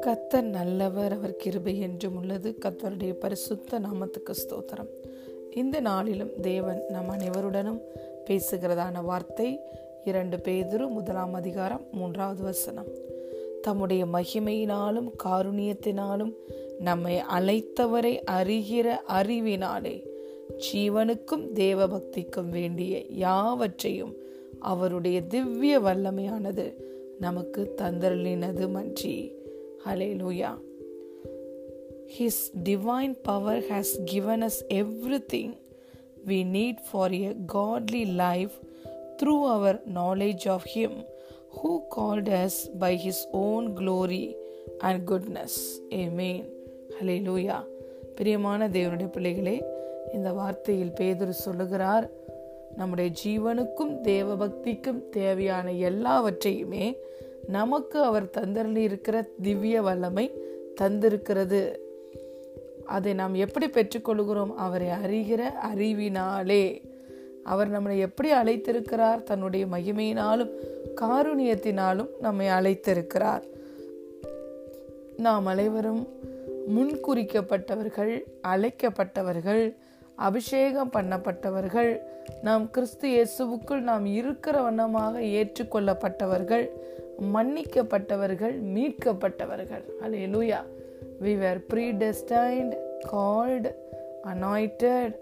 கத்தர் நல்லவர் அவர் கிருபை என்றும் உள்ளது. கத்தருடைய பரிசுத்த நாமத்துக்கு ஸ்தோத்திரம். இந்த நாளிலும் தேவன் நம் அனைவருடனும் பேசுகிறதான வார்த்தை இரண்டு பேதுரு முதலாம் அதிகாரம் மூன்றாவது வசனம். தம்முடைய மகிமையினாலும் காருணியத்தினாலும் நம்மை அழைத்தவரை அறிகிற அறிவினாலே ஜீவனுக்கும் தேவபக்திக்கும் வேண்டிய யாவற்றையும் அவருடைய திவ்ய வல்லமையானது நமக்கு தந்தரளினது மன்றி. Hallelujah his divine power has given us everything we need for a godly life through our knowledge of him who called us by his own glory and goodness amen hallelujah பிரியமான தேவனுடைய பிள்ளைகளே இந்த வார்த்தையில் பேதர் சொல்லுகிறார் நம்முடைய ஜீவனுக்கும் தேவ பக்திக்கும் தேவையான எல்லாவற்றையுமே நமக்கு அவர் தந்தரில் இருக்கிற திவ்ய வல்லமை தந்திருக்கிறது. அதை நாம் எப்படி பெற்றுக்கொள்கிறோம் அவரை அறிகிற அறிவினாலே. அவர் நம்மளை எப்படி அழைத்திருக்கிறார்? தன்னுடைய மகிமையினாலும் காருணியத்தினாலும் நம்மை அழைத்திருக்கிறார். நாம் அனைவரும் முன்குறிக்கப்பட்டவர்கள் அழைக்கப்பட்டவர்கள். அபிஷேகம் பண்ணப்பட்டவர்கள். நாம் கிறிஸ்து இயேசுவுக்குள் நாம் இருக்கிற வண்ணமாக ஏற்றுக்கொள்ளப்பட்டவர்கள் மன்னிக்கப்பட்டவர்கள் மீட்கப்பட்டவர்கள். Hallelujah we were predestined called anointed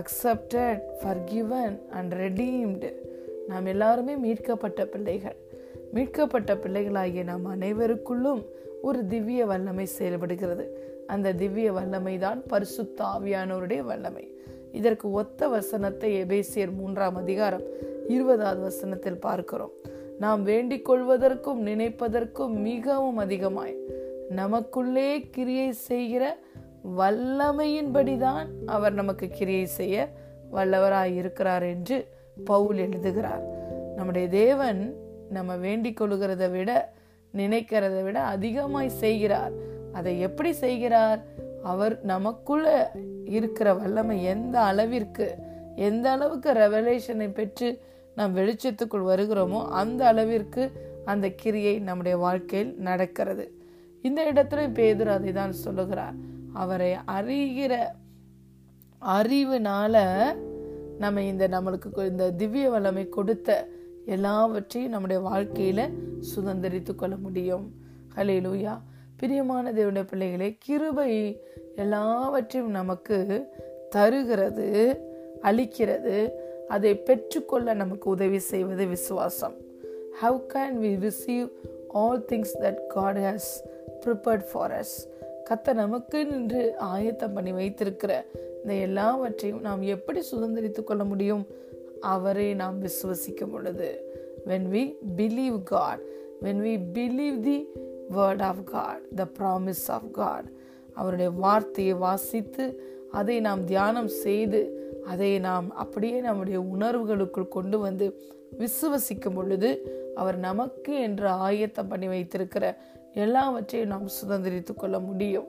accepted forgiven and redeemed நாம் எல்லாருமே மீட்கப்பட்ட பிள்ளைகள். மீட்கப்பட்ட பிள்ளைகளாகிய நாம் அனைவருக்குள்ளும் ஒரு திவ்ய வல்லமை செயல்படுகிறது. அந்த திவ்ய வல்லமை தான் பரிசுத்த ஆவியானவருடைய வல்லமை. இதற்கு ஒத்த வசனத்தை எபேசியர் மூன்றாம் அதிகாரம் இருபதாவது வசனத்தில் பார்க்கிறோம். நாம் வேண்டிக் கொள்வதற்கும் நினைப்பதற்கும் மிகவும் அதிகமாய் நமக்குள்ளே கிரியை செய்கிற வல்லமையின்படிதான் அவர் நமக்கு கிரியை செய்ய வல்லவராய் இருக்கிறார் என்று பவுல் எழுதுகிறார். நம்முடைய தேவன் நம்ம வேண்டிக் கொள்கிறத விட நினைக்கிறத விட அதிகமாய் செய்கிறார். அதை எப்படி செய்கிறார்? அவர் நமக்குள்ள இருக்கிற வல்லமை எந்த அளவிற்கு எந்த அளவுக்கு ரெவலேஷனை பெற்று நாம் வெளிச்சத்துக்குள் வருகிறோமோ அந்த அளவிற்கு அந்த கிரியை நம்முடைய வாழ்க்கையில் நடக்கிறது. இந்த இடத்துல பேதர் அதை தான் சொல்லுகிறார். அவரை அறிகிற அறிவுனால நம்ம இந்த நம்மளுக்கு இந்த திவ்ய வல்லமை கொடுத்த எல்லாவற்றையும் நம்முடைய வாழ்க்கையில சுதந்திரித்து கொள்ள முடியும். ஹலே லூயா பிரியமான தேவனுடைய பிள்ளைகளே கிருபை எல்லாவற்றையும் நமக்கு தருகிறது அளிக்கிறது. அதை பெற்றுக்கொள்ள நமக்கு உதவி செய்வது விசுவாசம். How can we receive all things that God has prepared for us கத்த நமக்கு நின்று ஆயத்தம் பண்ணி வைத்திருக்கிற இந்த எல்லாவற்றையும் நாம் எப்படி சுதந்திரித்து கொள்ள முடியும்? அவரை நாம் விசுவசிக்கும் பொழுது. When we believe God when we believe the word of God the promise of God அவருடைய வார்த்தையை வாசித்து அதை நாம் தியானம் செய்து அதை நாம் அப்படியே நம்முடைய உணர்வுகளுக்குள் கொண்டு வந்து விசுவசிக்கும் பொழுது அவர் நமக்கு என்று ஆயத்தம் பண்ணி வைத்திருக்கிற எல்லாவற்றையும் நாம் சுதந்திரித்து கொள்ள முடியும்.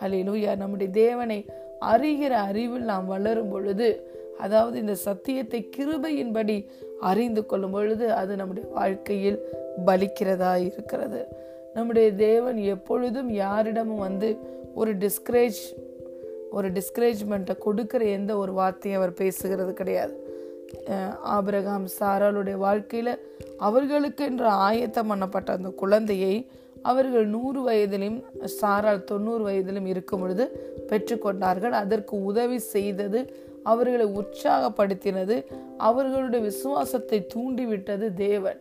ஹலிலூயா நம்முடைய தேவனை அறிகிற அறிவில் நாம் வளரும் பொழுது அதாவது இந்த சத்தியத்தை கிருபையின்படி அறிந்து கொள்ளும் பொழுது அது நம்முடைய வாழ்க்கையில் பலிக்கிறதா இருக்கிறது. நம்முடைய தேவன் எப்பொழுதும் யாரிடமும் வந்து ஒரு டிஸ்கரேஜ் ஒரு டிஸ்கரேஜ்மெண்ட்டை கொடுக்கிற எந்த ஒரு வார்த்தையும் அவர் பேசுகிறது கிடையாது. ஆபிரகாம் சாராளுடைய வாழ்க்கையில் அவர்களுக்கு என்று ஆயத்தம் பண்ணப்பட்ட அந்த குழந்தையை அவர்கள் நூறு வயதிலும் சாரால் தொண்ணூறு வயதிலும் இருக்கும் பொழுது பெற்றுக்கொண்டார்கள் அதற்கு உதவி செய்தது அவர்களை உற்சாகப்படுத்தினது அவர்களுடைய விசுவாசத்தை தூண்டிவிட்டது தேவன்.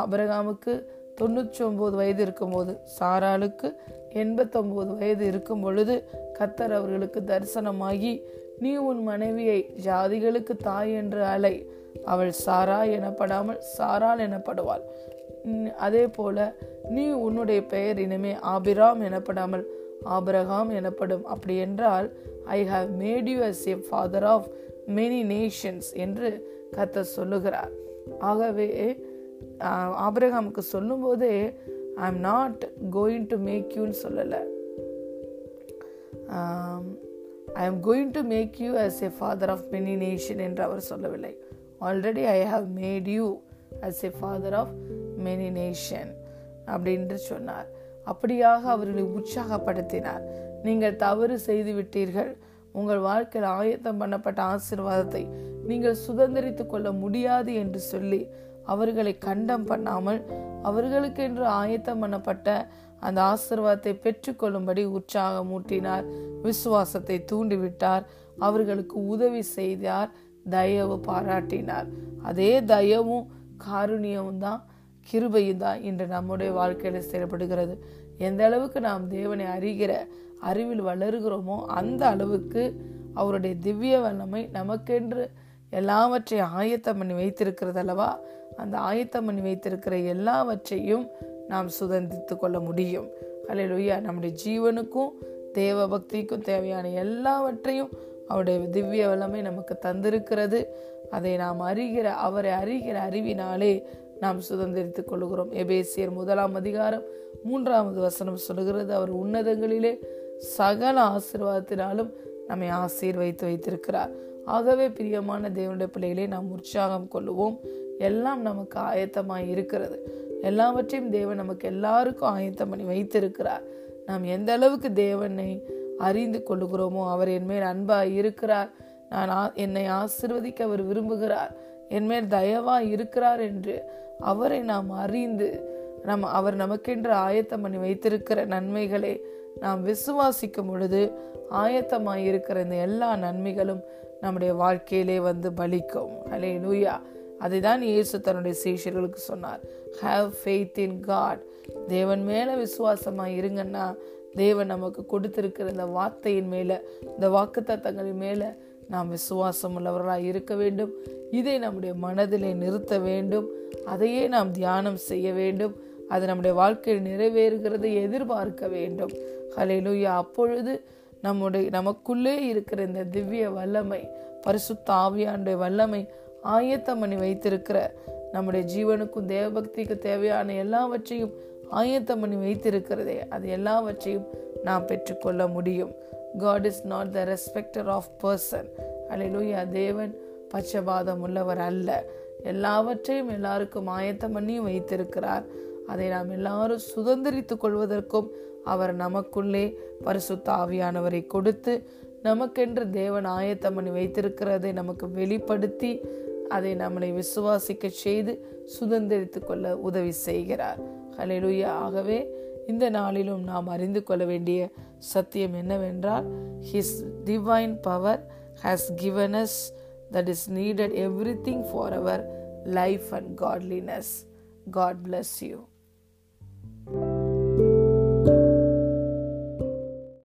ஆபரகாமுக்கு தொண்ணூற்றி ஒம்பது வயது இருக்கும்போது சாராளுக்கு எண்பத்தொம்போது வயது இருக்கும் பொழுது கத்தர் அவர்களுக்கு தரிசனமாகி நீ உன் மனைவியை ஜாதிகளுக்கு தாய் என்று அலை. அவள் சாரா எனப்படாமல் சாரால் எனப்படுவாள். அதே போல நீ உன்னுடைய பெயர் இனிமே ஆபிராம் எனப்படாமல் ஆபிரகாம் எனப்படும். அப்படி என்றால் I have made you as a father of many nations என்று கத்த சொல்லுகிறார். ஆகவே ஆபிரகாமுக்கு சொல்லும்போது I am not going to make யூன்னு சொல்லலை. I am going to make you as a father of many nation என்று அவர் சொல்லவில்லை. Already I have made you as a father of many nation அப்படின்று சொன்னார். அப்படியாக அவர்களை உற்சாகப்படுத்தினார். நீங்கள் தவறு செய்து விட்டீர்கள். உங்கள் வாழ்க்கையில் ஆயத்தம் பண்ணப்பட்ட ஆசிர்வாதத்தை நீங்கள் சுதந்திரித்துக் கொள்ள முடியாது என்று சொல்லி அவர்களை கண்டம் பண்ணாமல் அவர்களுக்கென்று ஆயத்தம் பண்ணப்பட்ட அந்த ஆசிர்வாதத்தை பெற்றுக்கொள்ளும்படி உற்சாகம் ஊட்டினார். விசுவாசத்தை தூண்டிவிட்டார். அவர்களுக்கு உதவி செய்தார். தயவு பாராட்டினார். அதே தயவும் காருணியமும் தான் கிருபையும் தான் இன்று நம்முடைய வாழ்க்கையில் செயல்படுகிறது. எந்த அளவுக்கு நாம் தேவனை அறிகிற அறிவில் வளருகிறோமோ அந்த அளவுக்கு அவருடைய திவ்ய வல்லமை நமக்கென்று எல்லாவற்றையும் ஆயத்தம் பண்ணி வைத்திருக்கிறது அல்லவா அந்த ஆயத்தம் பண்ணி வைத்திருக்கிற எல்லாவற்றையும் நாம் சுதந்தித்து கொள்ள முடியும். அலையிலுயா நம்முடைய ஜீவனுக்கும் தேவ பக்திக்கும் தேவையான எல்லாவற்றையும் அவருடைய திவ்ய வல்லமை நமக்கு தந்திருக்கிறது. அதை நாம் அறிகிற அவரை அறிகிற அறிவினாலே நாம் சுதந்திரித்துக் கொள்கிறோம் எபேசியர் முதலாம் அதிகாரம் மூன்றாவது வசனம் சொல்கிறது அவர் உன்னதங்களிலே சகல ஆசிர்வாதத்தினாலும் நம்மை ஆசீர்வைத்து வைத்திருக்கிறார். ஆகவே பிரியமான தேவனுடைய பிள்ளைகளே நாம் உற்சாகம் கொள்ளுவோம். எல்லாம் நமக்கு ஆயத்தமாக இருக்கிறது. எல்லாவற்றையும் தேவன் நமக்கு எல்லாருக்கும் ஆயத்தம் பண்ணி வைத்திருக்கிறார். நாம் எந்த அளவுக்கு தேவனை அறிந்து கொள்ளுகிறோமோ அவர் என் மேல் இருக்கிறார். நான் என்னை ஆசிர்வதிக்க அவர் விரும்புகிறார். என் மேல் இருக்கிறார் என்று அவரை நாம் அறிந்து நம் அவர் நமக்கென்று ஆயத்தம் பண்ணி வைத்திருக்கிற நன்மைகளை நாம் விசுவாசிக்கும் பொழுது ஆயத்தமாக இருக்கிற இந்த எல்லா நன்மைகளும் நம்முடைய வாழ்க்கையிலே வந்து பலிக்கும். அலே லூயா அதுதான் இயேசு தன்னுடைய சீஷர்களுக்கு சொன்னார். ஹாவ் ஃபெய்த் இன் காட் தேவன் மேலே விசுவாசமாக இருங்கன்னா தேவன் நமக்கு கொடுத்திருக்கிற இந்த வார்த்தையின் மேலே இந்த வாக்கு தத்தங்களின் மேலே நாம் விசுவாசம் உள்ளவர்களாக இருக்க வேண்டும். இதை நம்முடைய மனதிலே நிறுத்த வேண்டும். அதையே நாம் தியானம் செய்ய வேண்டும். அது நம்முடைய வாழ்க்கையில் நிறைவேறுகிறதை எதிர்பார்க்க வேண்டும். ஹலையிலுயா அப்பொழுது நம்முடைய நமக்குள்ளே இருக்கிற இந்த திவ்ய வல்லமை பரிசுத்த ஆவியாண்டுடைய வல்லமை ஆயத்தம் பண்ணி வைத்திருக்கிற நம்முடைய ஜீவனுக்கும் தேவபக்திக்கு தேவையான எல்லாவற்றையும் ஆயத்தம் பண்ணி வைத்திருக்கிறதே. அது எல்லாவற்றையும் நாம் பெற்றுக்கொள்ள முடியும். God is not the respecter of person hallelujah தேவன் பச்சபாதம் உள்ளவர் அல்ல. எல்லாவற்றையும் எல்லாருக்கும் ஆயத்தம் பண்ணியும் வைத்திருக்கிறார். அதை நாம் எல்லாரும் சுதந்திரித்துக் கொள்வதற்கும் அவர் நமக்குள்ளே பரிசுத்த ஆவியானவரை கொடுத்து நமக்கென்று தேவன் ஆயத்தம் பண்ணி வைத்திருக்கிறதை நமக்கு வெளிப்படுத்தி அதை நம்மளை விசுவாசிக்க செய்து சுதந்திரித்து கொள்ள உதவி செய்கிறார். ஹலெலுயா ஆகவே இந்த நாளிலும் நாம் அறிந்து கொள்ள வேண்டிய சத்தியம் என்னவென்றால் his divine power has given us that is needed everything for our life and godliness God bless you.